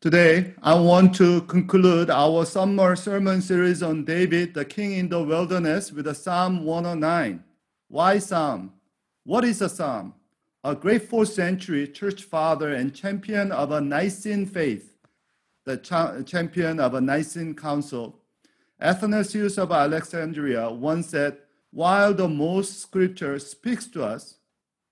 Today, I want to conclude our summer sermon series on David, the king in the wilderness, with a Psalm 109. Why Psalm? What is a Psalm? A great fourth century church father and champion of a Nicene faith, the cha- champion of a Nicene council, Athanasius of Alexandria once said, While the most scripture speaks to us,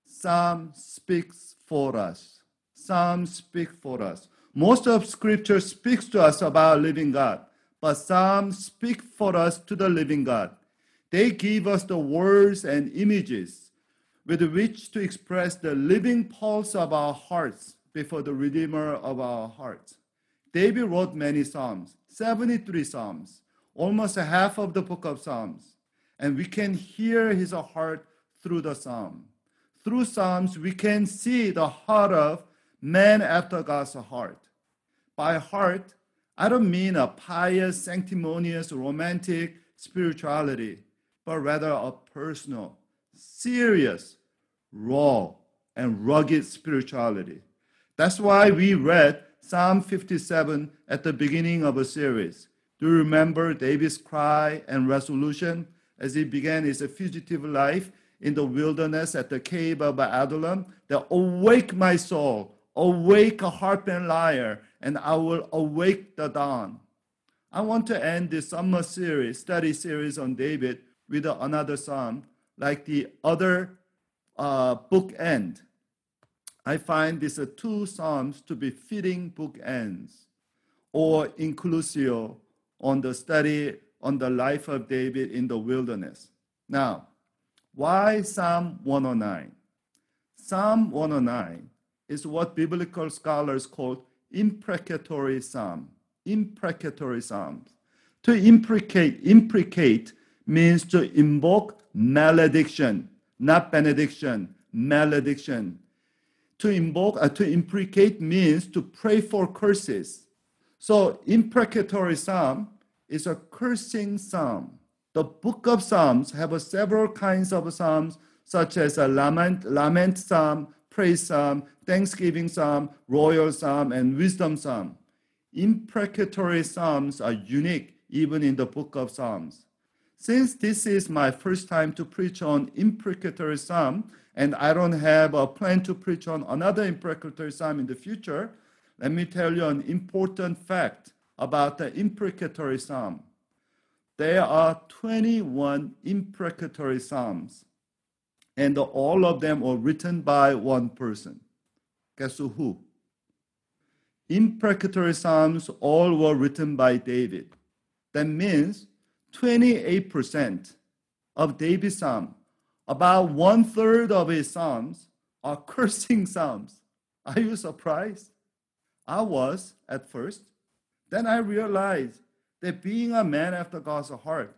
Psalm speaks for us. Psalm speaks for us. Most of Scripture speaks to us about living God, but Psalms speak for us to the living God. They give us the words and images with which to express the living pulse of our hearts before the Redeemer of our hearts. David wrote many Psalms, 73 Psalms, almost half of the book of Psalms, and we can hear his heart through the Psalm. Through Psalms, we can see the heart of man after God's heart. By heart, I don't mean a pious, sanctimonious, romantic spirituality, but rather a personal, serious, raw, and rugged spirituality. That's why we read Psalm 57 at the beginning of a series. Do you remember David's cry and resolution as he began his fugitive life in the wilderness at the cave of Adullam? That awake my soul, awake a harp and lyre, and I will awake the dawn. I want to end this summer series, study series on David, with another psalm, like the other uh, bookend. I find these two psalms to be fitting bookends, or inclusio, on the study on the life of David in the wilderness. Now, why Psalm 109? Psalm 109 is what biblical scholars call imprecatory psalm. Imprecatory psalms. To imprecate, imprecate means to invoke malediction, not benediction, malediction. To invoke, uh, to imprecate means to pray for curses. So imprecatory psalm is a cursing psalm. The book of Psalms have several kinds of psalms, such as a lament, lament psalm, praise psalm, thanksgiving psalm, royal psalm, and wisdom psalm. Imprecatory psalms are unique even in the book of Psalms. Since this is my first time to preach on imprecatory psalm, and I don't have a plan to preach on another imprecatory psalm in the future, let me tell you an important fact about the imprecatory psalm. There are 21 imprecatory psalms and all of them were written by one person. Guess who? Imprecatory Psalms all were written by David. That means 28% of David's Psalm, about one third of his Psalms, are cursing Psalms. Are you surprised? I was at first. Then I realized that being a man after God's heart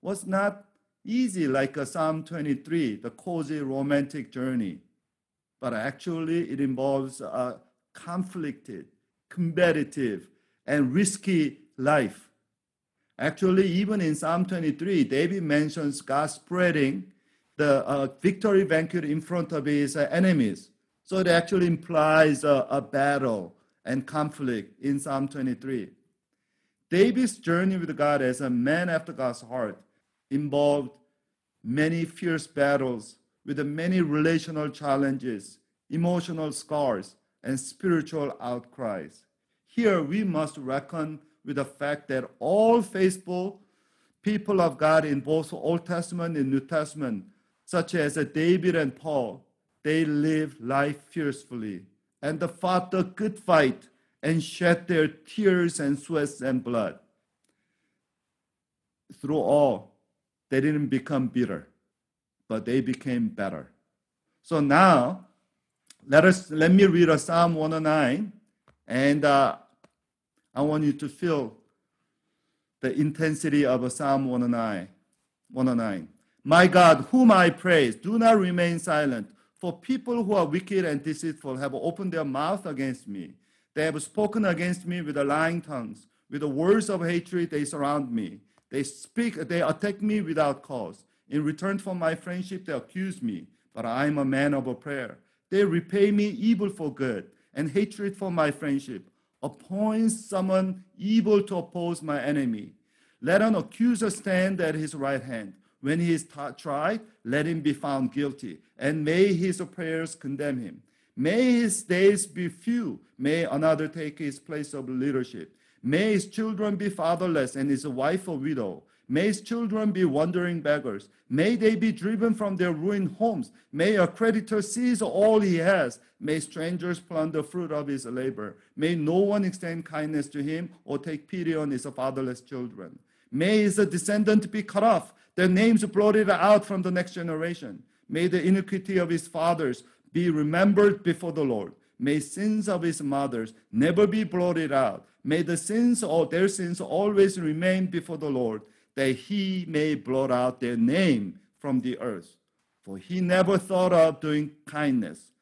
was not easy like a Psalm 23, the cozy romantic journey. But actually, it involves a conflicted, competitive, and risky life. Actually, even in Psalm 23, David mentions God spreading the uh, victory banquet in front of his uh, enemies. So it actually implies a, a battle and conflict in Psalm 23. David's journey with God as a man after God's heart involved many fierce battles with many relational challenges, emotional scars, and spiritual outcries. Here we must reckon with the fact that all faithful people of God in both Old Testament and New Testament, such as David and Paul, they lived life fiercely and fought the good fight and shed their tears and sweats and blood. Through all, they didn't become bitter, but they became better. So now, let us let me read a Psalm 109, and uh, I want you to feel the intensity of a Psalm 109. 109. My God, whom I praise, do not remain silent. For people who are wicked and deceitful have opened their mouth against me. They have spoken against me with lying tongues. With the words of hatred, they surround me. They speak, they attack me without cause. In return for my friendship, they accuse me, but I am a man of a prayer. They repay me evil for good and hatred for my friendship. Appoint someone able to oppose my enemy. Let an accuser stand at his right hand. When he is t- tried, let him be found guilty, and may his prayers condemn him. May his days be few. May another take his place of leadership. May his children be fatherless and his wife a widow. May his children be wandering beggars. May they be driven from their ruined homes. May a creditor seize all he has. May strangers plunder fruit of his labor. May no one extend kindness to him or take pity on his fatherless children. May his descendant be cut off, their names blotted out from the next generation. May the iniquity of his fathers be remembered before the Lord. May sins of his mothers never be blotted out. May the sins or their sins always remain before the Lord that he may blot out their name from the earth. For he never thought of doing kindness,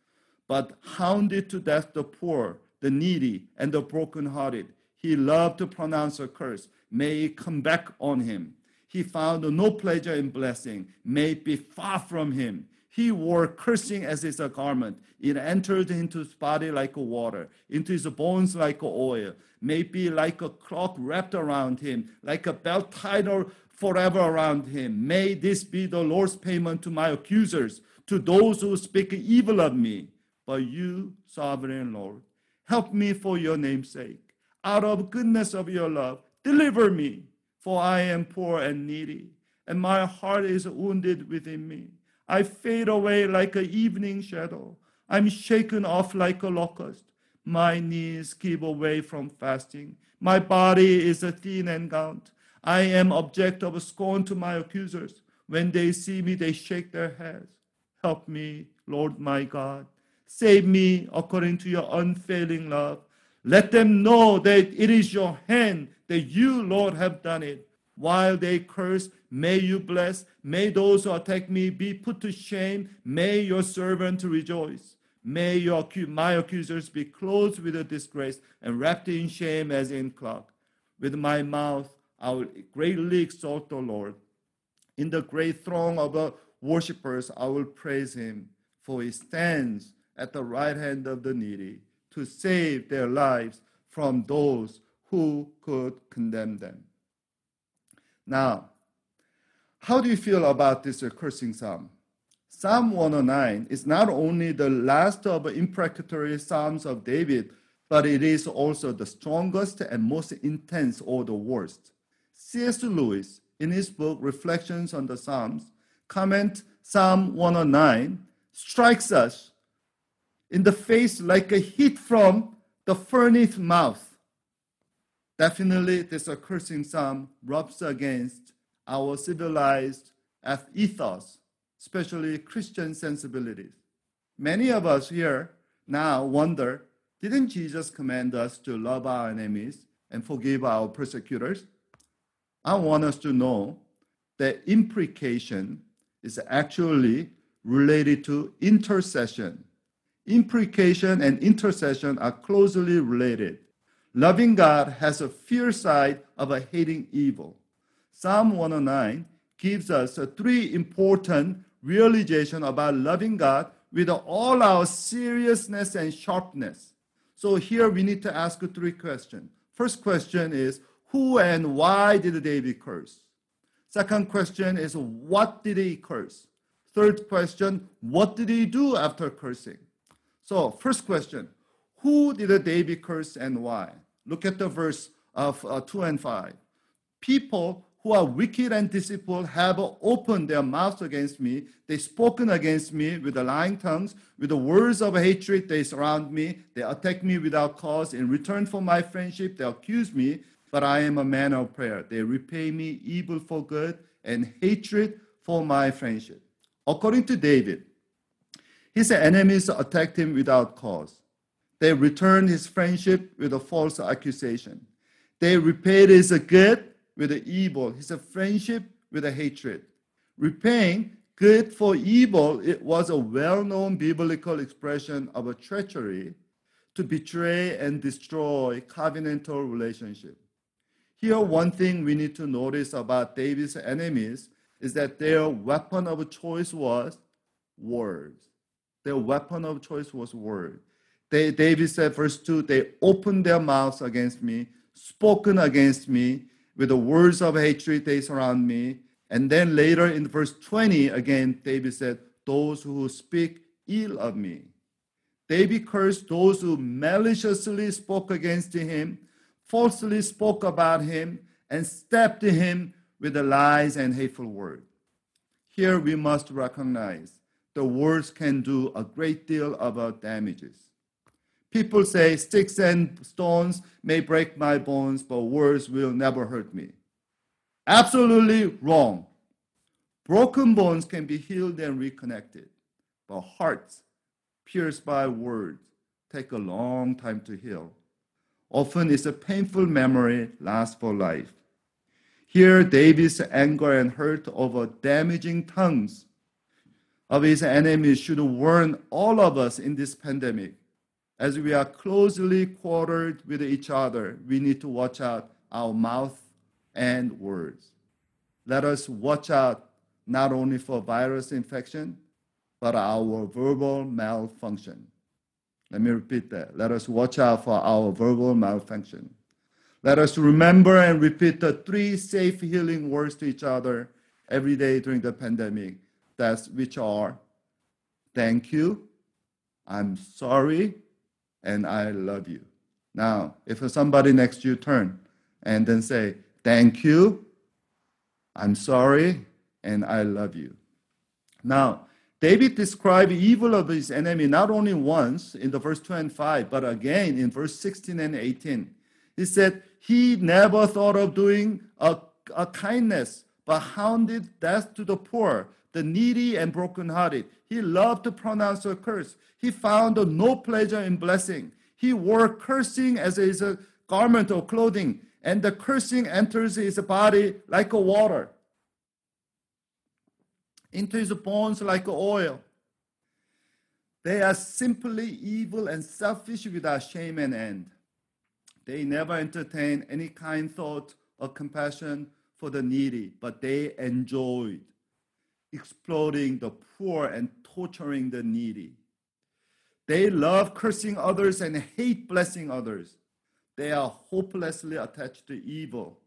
but hounded to death the poor, the needy, and the brokenhearted. He loved to pronounce a curse. May it come back on him. He found no pleasure in blessing. May it be far from him. He wore cursing as his garment. It entered into his body like water, into his bones like oil. May be like a cloak wrapped around him, like a belt tied or forever around him. May this be the Lord's payment to my accusers, to those who speak evil of me. But you, sovereign Lord, help me for your name's sake. Out of goodness of your love, deliver me, for I am poor and needy, and my heart is wounded within me. I fade away like an evening shadow. I'm shaken off like a locust. My knees give away from fasting. My body is a thin and gaunt. I am object of scorn to my accusers. When they see me, they shake their heads. Help me, Lord my God. Save me according to your unfailing love. Let them know that it is your hand, that you, Lord, have done it. While they curse, may you bless. May those who attack me be put to shame. May your servant rejoice. May your, my accusers be clothed with a disgrace and wrapped in shame as in cloth. With my mouth, I will greatly exalt the Lord. In the great throng of the worshippers, I will praise him, for he stands at the right hand of the needy to save their lives from those who could condemn them. Now, how do you feel about this cursing psalm? Psalm 109 is not only the last of the imprecatory psalms of David, but it is also the strongest and most intense or the worst. C.S. Lewis, in his book Reflections on the Psalms, comment Psalm 109 strikes us in the face like a heat from the furnace mouth. Definitely, this accursing psalm rubs against our civilized ethos, especially Christian sensibilities. Many of us here now wonder didn't Jesus command us to love our enemies and forgive our persecutors? I want us to know that imprecation is actually related to intercession. Imprecation and intercession are closely related. Loving God has a fear side of a hating evil. Psalm 109 gives us three important realization about loving God with all our seriousness and sharpness. So here we need to ask three questions. First question is who and why did David curse? Second question is what did he curse? Third question, what did he do after cursing? So first question, who did David curse and why? Look at the verse of uh, 2 and 5. People who are wicked and deceitful have opened their mouths against me. They spoken against me with the lying tongues, with the words of hatred. They surround me. They attack me without cause. In return for my friendship, they accuse me. But I am a man of prayer. They repay me evil for good and hatred for my friendship. According to David, his enemies attacked him without cause. They returned his friendship with a false accusation. They repaid his good with the evil, his friendship with a hatred. Repaying good for evil, it was a well-known biblical expression of a treachery to betray and destroy covenantal relationship. Here, one thing we need to notice about David's enemies is that their weapon of choice was words. Their weapon of choice was word. They, David said, verse 2, they opened their mouths against me, spoken against me, with the words of hatred they surround me. And then later in verse 20, again, David said, Those who speak ill of me. David cursed those who maliciously spoke against him, falsely spoke about him, and stabbed him with the lies and hateful words. Here we must recognize the words can do a great deal of damages. People say sticks and stones may break my bones, but words will never hurt me. Absolutely wrong. Broken bones can be healed and reconnected, but hearts pierced by words take a long time to heal. Often it's a painful memory lasts for life. Here, David's anger and hurt over damaging tongues of his enemies should warn all of us in this pandemic. As we are closely quartered with each other, we need to watch out our mouth and words. Let us watch out not only for virus infection, but our verbal malfunction. Let me repeat that. Let us watch out for our verbal malfunction. Let us remember and repeat the three safe healing words to each other every day during the pandemic. That's which are thank you, I'm sorry, and I love you. Now, if somebody next to you turn and then say, thank you, I'm sorry, and I love you. Now, David described evil of his enemy not only once in the verse 2 and 5, but again in verse 16 and 18. He said, He never thought of doing a, a kindness, but hounded death to the poor, the needy and brokenhearted. He loved to pronounce a curse. He found no pleasure in blessing. He wore cursing as a garment or clothing, and the cursing enters his body like a water into his bones like oil. They are simply evil and selfish without shame and end. They never entertain any kind thought or compassion for the needy, but they enjoyed exploiting the poor and torturing the needy. They love cursing others and hate blessing others. They are hopelessly attached to evil.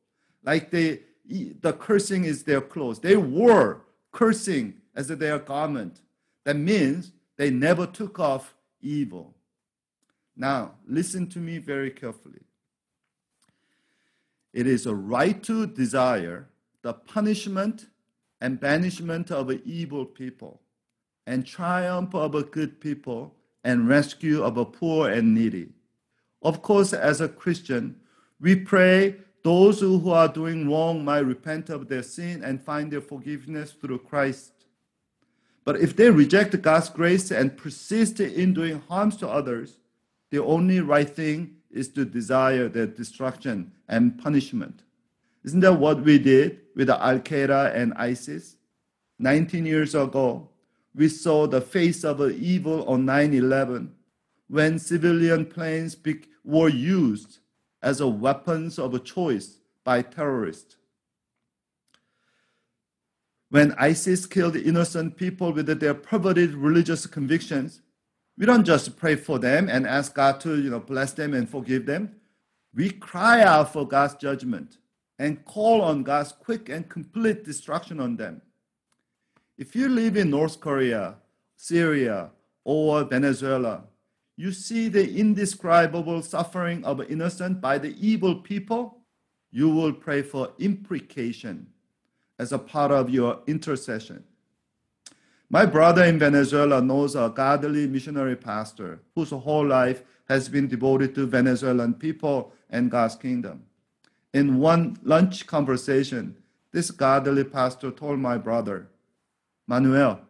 Like they, the cursing is their clothes. They wore cursing as their garment. That means they never took off evil. Now, listen to me very carefully. It is a right to desire the punishment and banishment of evil people, and triumph of good people, and rescue of poor and needy. Of course, as a Christian, we pray those who are doing wrong might repent of their sin and find their forgiveness through Christ. But if they reject God's grace and persist in doing harms to others, the only right thing is to desire their destruction and punishment. Isn't that what we did with Al Qaeda and ISIS? 19 years ago, we saw the face of evil on 9 11 when civilian planes were used as a weapons of choice by terrorists. When ISIS killed innocent people with their perverted religious convictions, we don't just pray for them and ask God to you know, bless them and forgive them. We cry out for God's judgment and call on God's quick and complete destruction on them. If you live in North Korea, Syria, or Venezuela, you see the indescribable suffering of innocent by the evil people, you will pray for imprecation as a part of your intercession. My brother in Venezuela knows a godly missionary pastor whose whole life has been devoted to Venezuelan people and God's kingdom. In one lunch conversation, this godly pastor told my brother, Manuel,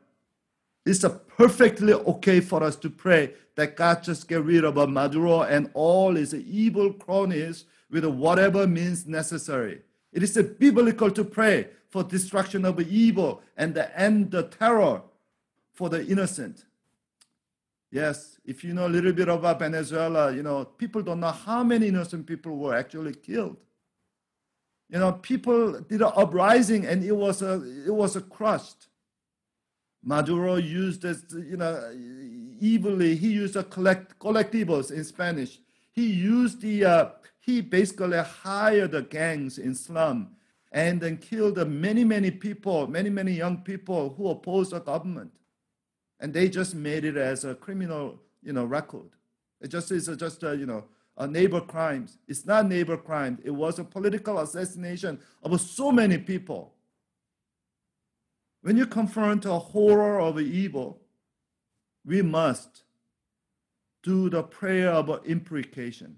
it's perfectly okay for us to pray that God just get rid of Maduro and all his evil cronies with whatever means necessary. It is biblical to pray for destruction of evil and the end the terror for the innocent. Yes, if you know a little bit about Venezuela, you know, people don't know how many innocent people were actually killed. You know, people did an uprising and it was a, it was a crushed. Maduro used as you know evilly. He used a collect colectivos in Spanish. He used the uh, he basically hired the gangs in slum and then killed many many people, many many young people who opposed the government, and they just made it as a criminal you know record. It just is just a, you know a neighbor crimes. It's not neighbor crime. It was a political assassination of so many people. When you confront a horror of evil, we must do the prayer of imprecation.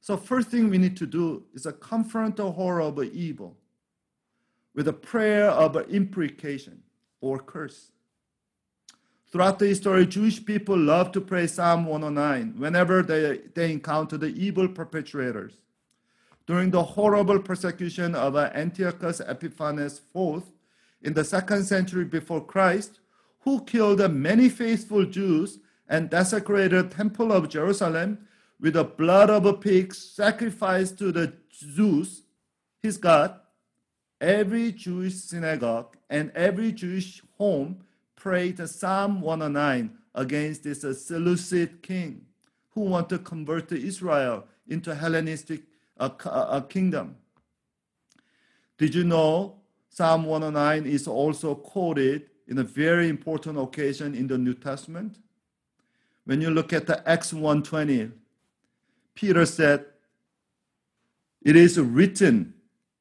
So first thing we need to do is to confront the horror of evil with a prayer of imprecation or curse. Throughout the history, Jewish people love to pray Psalm 109 whenever they, they encounter the evil perpetrators. During the horrible persecution of Antiochus Epiphanes IV in the second century before Christ, who killed many faithful Jews and desecrated temple of Jerusalem with the blood of a pig sacrificed to the Zeus, his god, every Jewish synagogue and every Jewish home prayed Psalm 109 against this Seleucid king who wanted to convert Israel into Hellenistic uh, uh, kingdom. Did you know Psalm 109 is also quoted in a very important occasion in the New Testament? When you look at the Acts 120, Peter said, It is written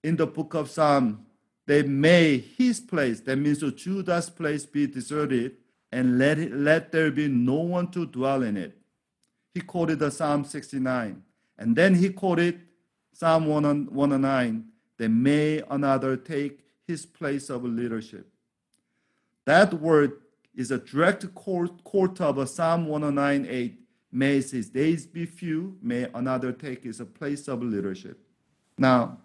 in the book of Psalm they may his place, that means Judah's place, be deserted, and let, it, let there be no one to dwell in it. He quoted the Psalm 69. And then he quoted Psalm 109, that may another take his place of leadership. That word is a direct quote of Psalm 109.8. May his days be few, may another take his place of leadership. Now,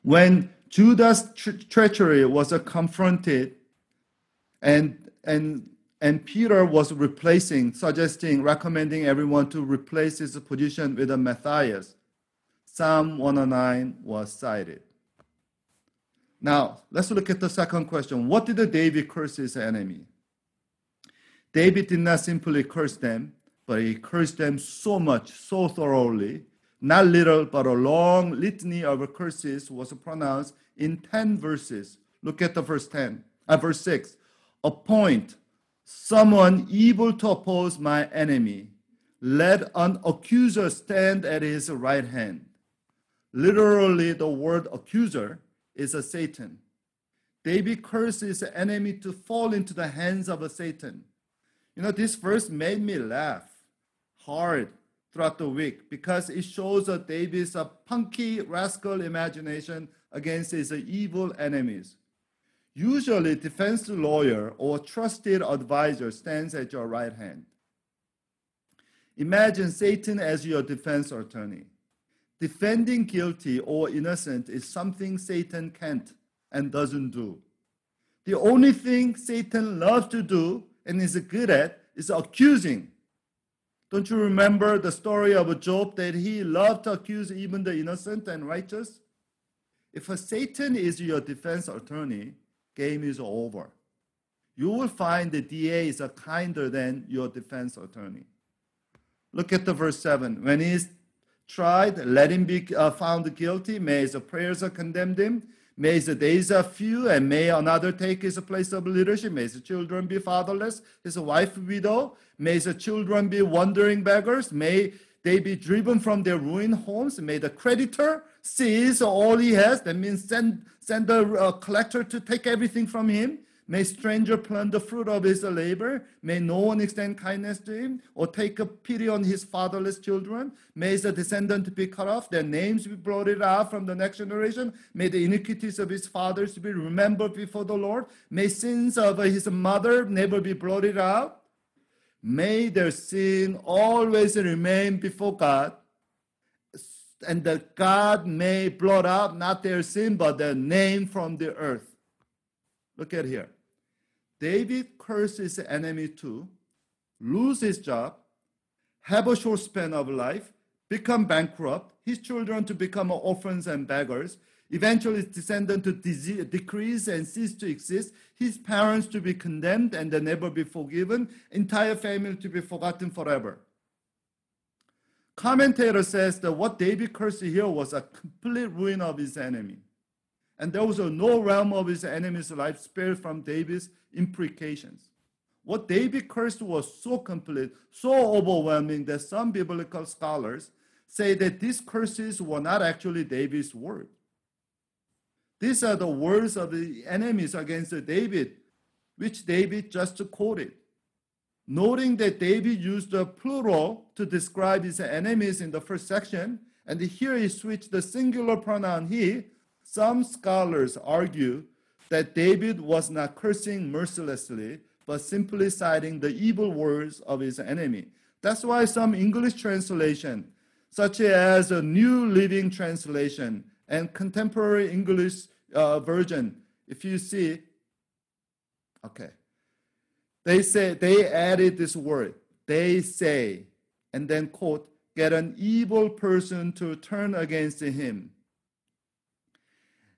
when Judah's tre- treachery was confronted, and, and, and Peter was replacing, suggesting, recommending everyone to replace his position with a Matthias. Psalm 109 was cited. Now, let's look at the second question. What did David curse his enemy? David did not simply curse them, but he cursed them so much, so thoroughly, not little, but a long litany of curses was pronounced in 10 verses. Look at the verse 10, uh, verse 6. Appoint someone evil to oppose my enemy. Let an accuser stand at his right hand. Literally, the word accuser is a Satan. David curses the enemy to fall into the hands of a Satan. You know, this verse made me laugh hard throughout the week because it shows that David's a punky rascal imagination against his evil enemies. Usually, defense lawyer or trusted advisor stands at your right hand. Imagine Satan as your defense attorney. Defending guilty or innocent is something Satan can't and doesn't do. The only thing Satan loves to do and is good at is accusing don't you remember the story of Job that he loved to accuse even the innocent and righteous? If Satan is your defense attorney, game is over. You will find the DA is kinder than your defense attorney. Look at the verse 7. When he is tried, let him be uh, found guilty. May his prayers condemn him. May his days are few, and may another take his place of leadership. May his children be fatherless, his wife widow. May his children be wandering beggars. May they be driven from their ruined homes. May the creditor seize all he has. That means send, send the uh, collector to take everything from him. May stranger plunder the fruit of his labor. May no one extend kindness to him or take a pity on his fatherless children. May his descendant be cut off, their names be blotted out from the next generation. May the iniquities of his fathers be remembered before the Lord. May sins of his mother never be blotted out. May their sin always remain before God. And that God may blot out not their sin, but their name from the earth. Look at here. David curses enemy to lose his job, have a short span of life, become bankrupt, his children to become orphans and beggars, eventually his descendant to decrease and cease to exist, his parents to be condemned and never be forgiven, entire family to be forgotten forever. Commentator says that what David cursed here was a complete ruin of his enemy. And there was no realm of his enemy's life spared from David's imprecations. What David cursed was so complete, so overwhelming that some biblical scholars say that these curses were not actually David's words. These are the words of the enemies against David, which David just quoted. Noting that David used the plural to describe his enemies in the first section, and here he switched the singular pronoun he, some scholars argue that David was not cursing mercilessly, but simply citing the evil words of his enemy. That's why some English translation, such as a New Living Translation and Contemporary English uh, Version, if you see, okay, they say they added this word. They say, and then quote, get an evil person to turn against him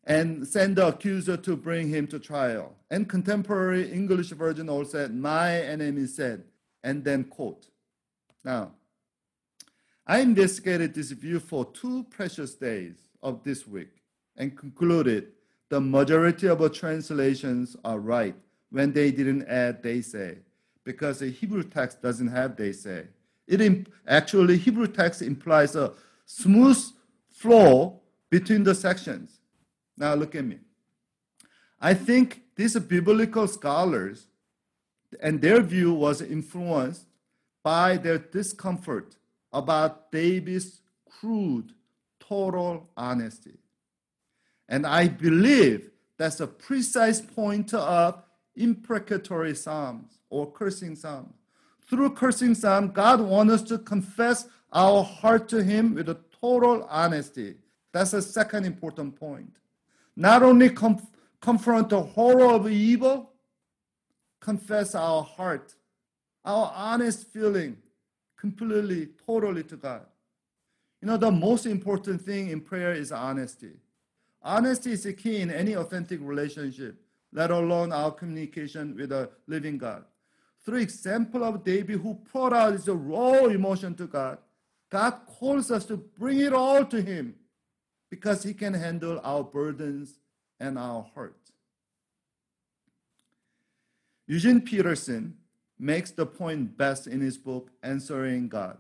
and send the accuser to bring him to trial. And contemporary English version also said, My enemy said, and then quote. Now, I investigated this view for two precious days of this week and concluded the majority of the translations are right when they didn't add they say, because the Hebrew text doesn't have they say. It imp- actually Hebrew text implies a smooth flow between the sections. Now look at me. I think these biblical scholars and their view was influenced by their discomfort about David's crude, total honesty. And I believe that's a precise point of imprecatory psalms or cursing psalms. Through cursing psalm, God wants us to confess our heart to Him with a total honesty. That's a second important point not only com- confront the horror of evil, confess our heart, our honest feeling completely, totally to God. You know, the most important thing in prayer is honesty. Honesty is the key in any authentic relationship, let alone our communication with the living God. Through example of David who poured out his raw emotion to God, God calls us to bring it all to him because He can handle our burdens and our hurt. Eugene Peterson makes the point best in his book, Answering God.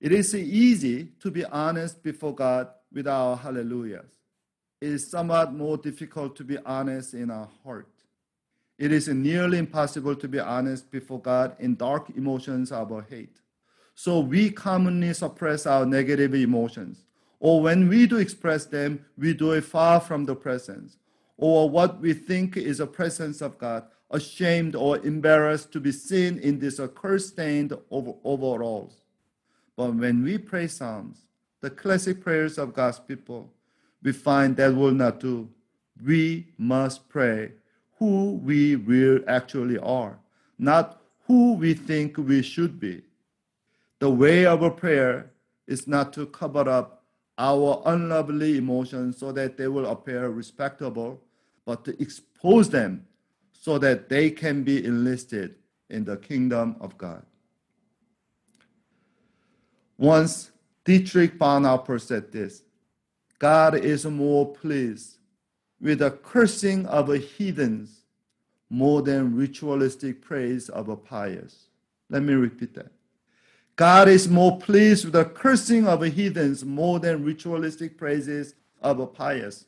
It is easy to be honest before God with our hallelujahs. It is somewhat more difficult to be honest in our heart. It is nearly impossible to be honest before God in dark emotions of hate. So we commonly suppress our negative emotions or when we do express them, we do it far from the presence, or what we think is a presence of God, ashamed or embarrassed to be seen in this accursed stained overalls. But when we pray Psalms, the classic prayers of God's people, we find that will not do. We must pray who we really actually are, not who we think we should be. The way of a prayer is not to cover up our unlovely emotions so that they will appear respectable, but to expose them so that they can be enlisted in the kingdom of God. Once Dietrich Bonhoeffer said this God is more pleased with the cursing of a heathens more than ritualistic praise of a pious. Let me repeat that. God is more pleased with the cursing of heathens more than ritualistic praises of a pious.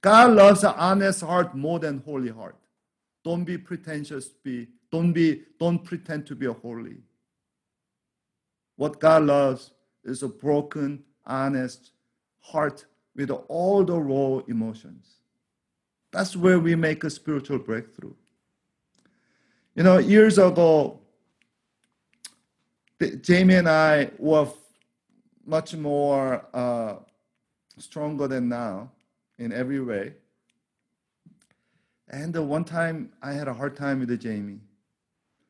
God loves an honest heart more than holy heart. Don't be pretentious. Be don't be don't pretend to be a holy. What God loves is a broken, honest heart with all the raw emotions. That's where we make a spiritual breakthrough. You know, years ago, Jamie and I were much more uh, stronger than now in every way. And the one time I had a hard time with Jamie.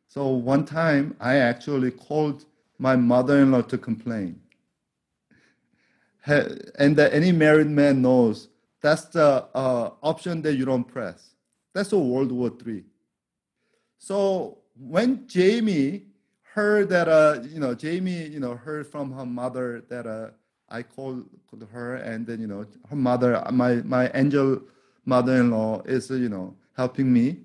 So one time I actually called my mother-in-law to complain. and that any married man knows that's the uh, option that you don't press. That's a World War III. So when Jamie heard that, uh, you know, Jamie, you know, heard from her mother that uh, I called, called her, and then, you know, her mother, my my angel mother-in-law is, you know, helping me.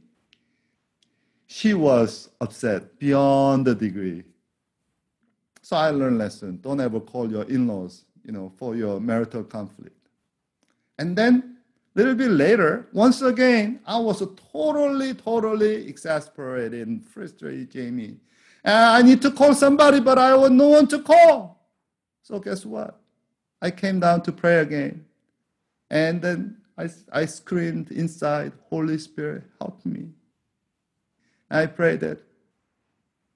She was upset beyond the degree. So I learned lesson. Don't ever call your in-laws, you know, for your marital conflict. And then a little bit later, once again, I was totally, totally exasperated and frustrated, Jamie. And I need to call somebody, but I want no one to call. So guess what? I came down to pray again. And then I, I screamed inside, Holy Spirit, help me. I prayed that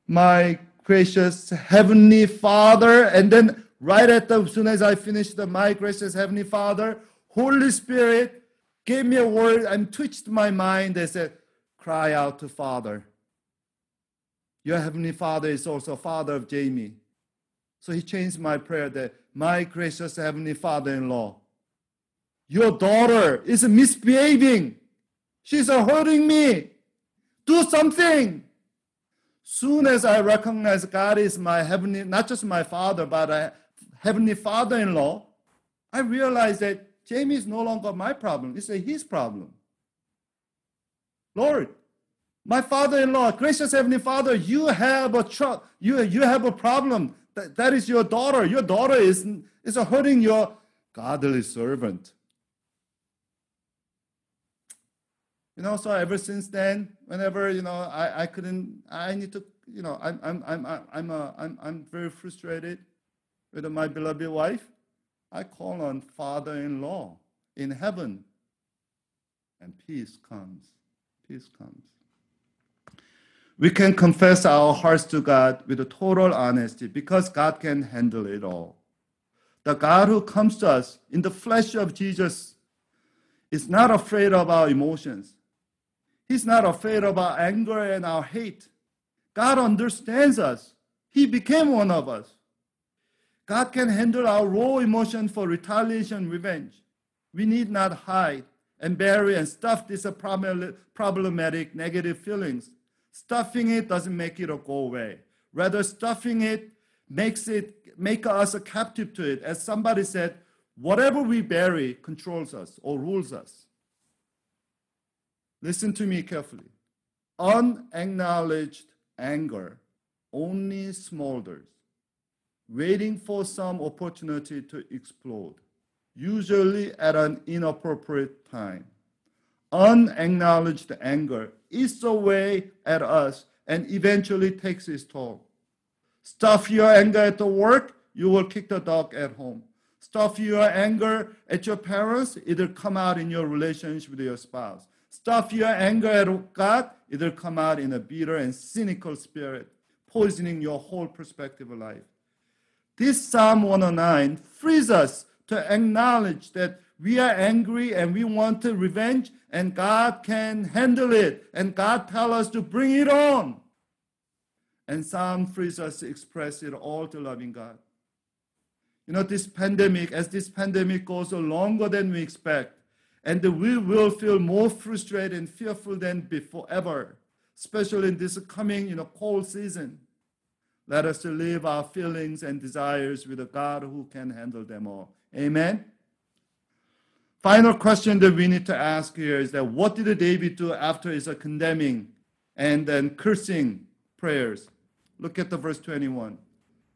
my gracious Heavenly Father, and then right at the, as soon as I finished the my gracious Heavenly Father, Holy Spirit gave me a word and twitched my mind and said, cry out to Father. Your Heavenly Father is also Father of Jamie. So he changed my prayer that my gracious Heavenly Father in law, your daughter is misbehaving. She's hurting me. Do something. Soon as I recognize God is my heavenly, not just my father, but a heavenly father in law, I realize that Jamie is no longer my problem. It's his problem. Lord, my father-in-law, gracious heavenly father, you have a tr- you, you have a problem. That, that is your daughter. Your daughter is, is hurting your godly servant. You know, so ever since then, whenever you know I, I couldn't, I need to, you know, I'm I'm I'm I'm a, uh, I'm I'm very frustrated with my beloved wife. I call on Father-in-law in heaven, and peace comes. Peace comes. We can confess our hearts to God with total honesty because God can handle it all. The God who comes to us in the flesh of Jesus is not afraid of our emotions. He's not afraid of our anger and our hate. God understands us. He became one of us. God can handle our raw emotion for retaliation, revenge. We need not hide and bury and stuff these problematic negative feelings. Stuffing it doesn't make it go away. Rather, stuffing it makes it make us a captive to it. As somebody said, whatever we bury controls us or rules us. Listen to me carefully. Unacknowledged anger only smolders, waiting for some opportunity to explode, usually at an inappropriate time. Unacknowledged anger eats away at us and eventually takes its toll. Stuff your anger at the work, you will kick the dog at home. Stuff your anger at your parents, it'll come out in your relationship with your spouse. Stuff your anger at God, it'll come out in a bitter and cynical spirit, poisoning your whole perspective of life. This Psalm 109 frees us to acknowledge that we are angry and we want revenge and God can handle it and God tell us to bring it on. And Psalm frees us to express it all to loving God. You know, this pandemic, as this pandemic goes on longer than we expect, and we will feel more frustrated and fearful than before ever, especially in this coming, you know, cold season. Let us live our feelings and desires with a God who can handle them all. Amen. Final question that we need to ask here is that what did David do after his condemning and then cursing prayers? Look at the verse 21.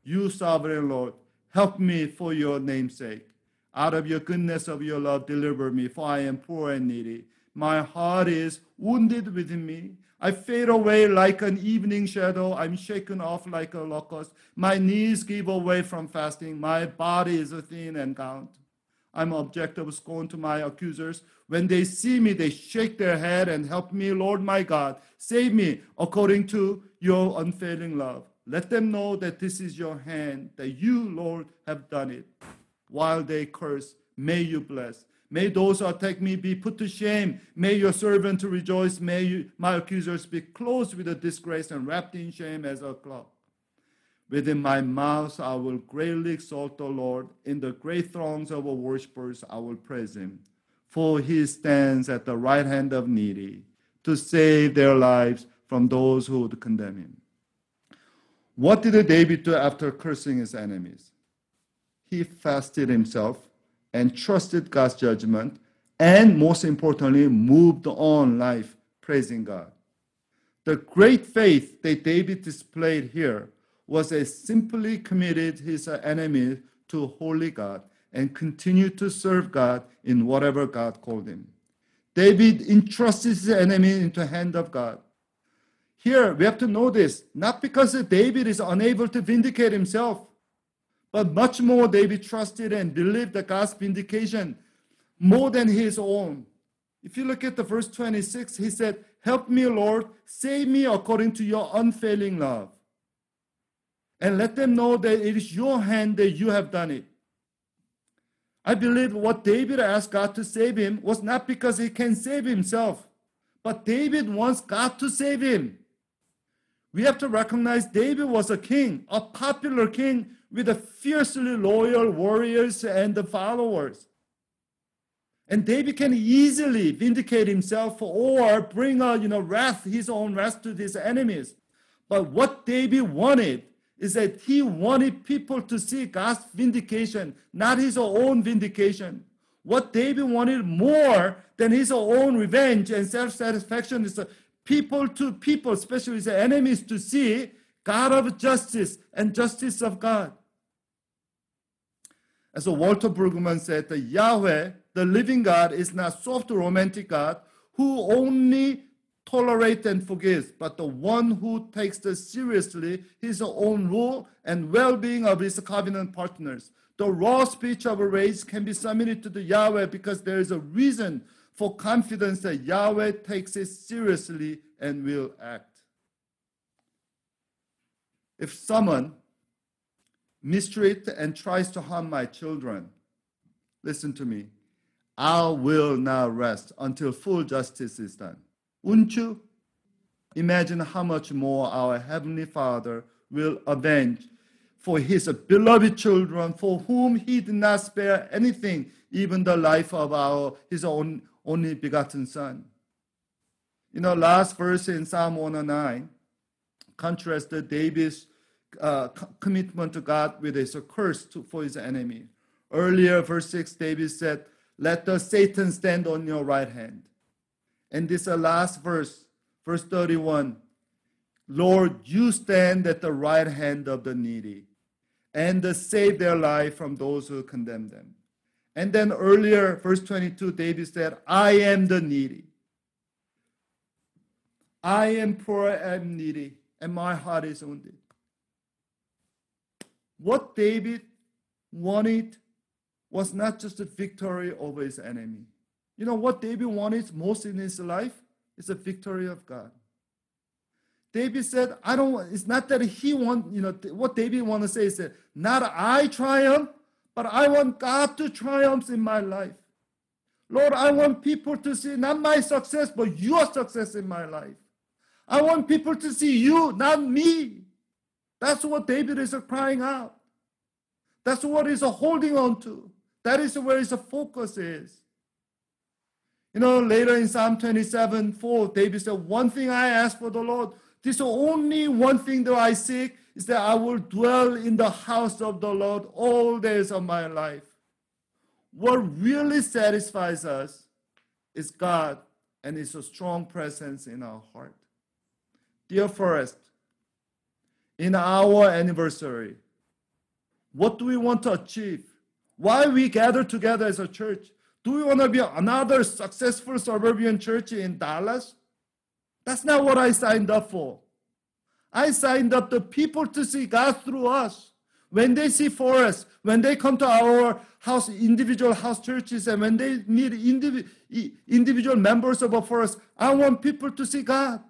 You sovereign Lord, help me for your name's sake. Out of your goodness of your love, deliver me, for I am poor and needy. My heart is wounded within me. I fade away like an evening shadow. I'm shaken off like a locust. My knees give away from fasting. My body is thin and gaunt. I'm objective scorn to my accusers. When they see me, they shake their head and help me, Lord my God. Save me according to your unfailing love. Let them know that this is your hand, that you, Lord, have done it. While they curse, may you bless. May those who attack me be put to shame. May your servant rejoice. May you, my accusers be clothed with a disgrace and wrapped in shame as a cloak. Within my mouth I will greatly exalt the Lord. In the great throngs of worshippers I will praise him. For he stands at the right hand of needy to save their lives from those who would condemn him. What did David do after cursing his enemies? He fasted himself and trusted God's judgment, and most importantly, moved on life praising God. The great faith that David displayed here was a simply committed his enemy to holy God and continued to serve God in whatever God called him. David entrusted his enemy into the hand of God. Here we have to know this, not because David is unable to vindicate himself, but much more David trusted and believed that God's vindication more than his own. If you look at the verse 26, he said, Help me, Lord, save me according to your unfailing love and let them know that it is your hand that you have done it. I believe what David asked God to save him was not because he can save himself, but David wants God to save him. We have to recognize David was a king, a popular king with a fiercely loyal warriors and the followers. And David can easily vindicate himself or bring a you know wrath, his own wrath to his enemies. But what David wanted is that he wanted people to see God's vindication, not his own vindication. What David wanted more than his own revenge and self satisfaction is people to people, especially his enemies, to see God of justice and justice of God. As Walter Brueggemann said, the Yahweh, the living God, is not soft romantic God who only tolerate and forgive, but the one who takes this seriously his own rule and well-being of his covenant partners. The raw speech of a race can be submitted to the Yahweh because there is a reason for confidence that Yahweh takes it seriously and will act. If someone mistreats and tries to harm my children, listen to me. I will not rest until full justice is done. Wouldn't you? Imagine how much more our Heavenly Father will avenge for His beloved children for whom He did not spare anything, even the life of our His own only begotten Son. You know, last verse in Psalm 109 contrasted David's uh, commitment to God with his curse to, for his enemy. Earlier, verse 6, David said, Let the Satan stand on your right hand. And this last verse, verse 31 Lord, you stand at the right hand of the needy and save their life from those who condemn them. And then earlier, verse 22, David said, I am the needy. I am poor and needy, and my heart is wounded. What David wanted was not just a victory over his enemy, you know what David wanted most in his life? It's the victory of God. David said, I don't, want, it's not that he want, you know, what David want to say is that not I triumph, but I want God to triumph in my life. Lord, I want people to see not my success, but your success in my life. I want people to see you, not me. That's what David is crying out. That's what he's holding on to. That is where his focus is. You know, later in Psalm 27 4, David said, One thing I ask for the Lord, this only one thing that I seek is that I will dwell in the house of the Lord all days of my life. What really satisfies us is God and His strong presence in our heart. Dear Forest, in our anniversary, what do we want to achieve? Why we gather together as a church? Do we want to be another successful suburban church in Dallas? That's not what I signed up for. I signed up the people to see God through us. When they see for us, when they come to our house, individual house churches, and when they meet indiv- individual members of a Forest, I want people to see God,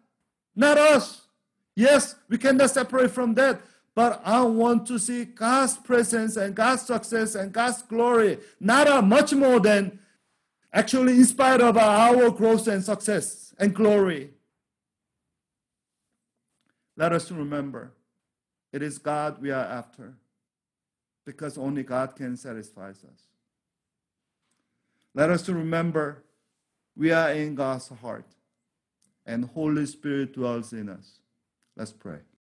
not us. Yes, we cannot separate from that, but I want to see God's presence and God's success and God's glory, not a much more than actually in spite of our growth and success and glory. Let us remember It is God we are after because only God can satisfy us. Let us remember we are in God's heart and Holy Spirit dwells in us. Let's pray.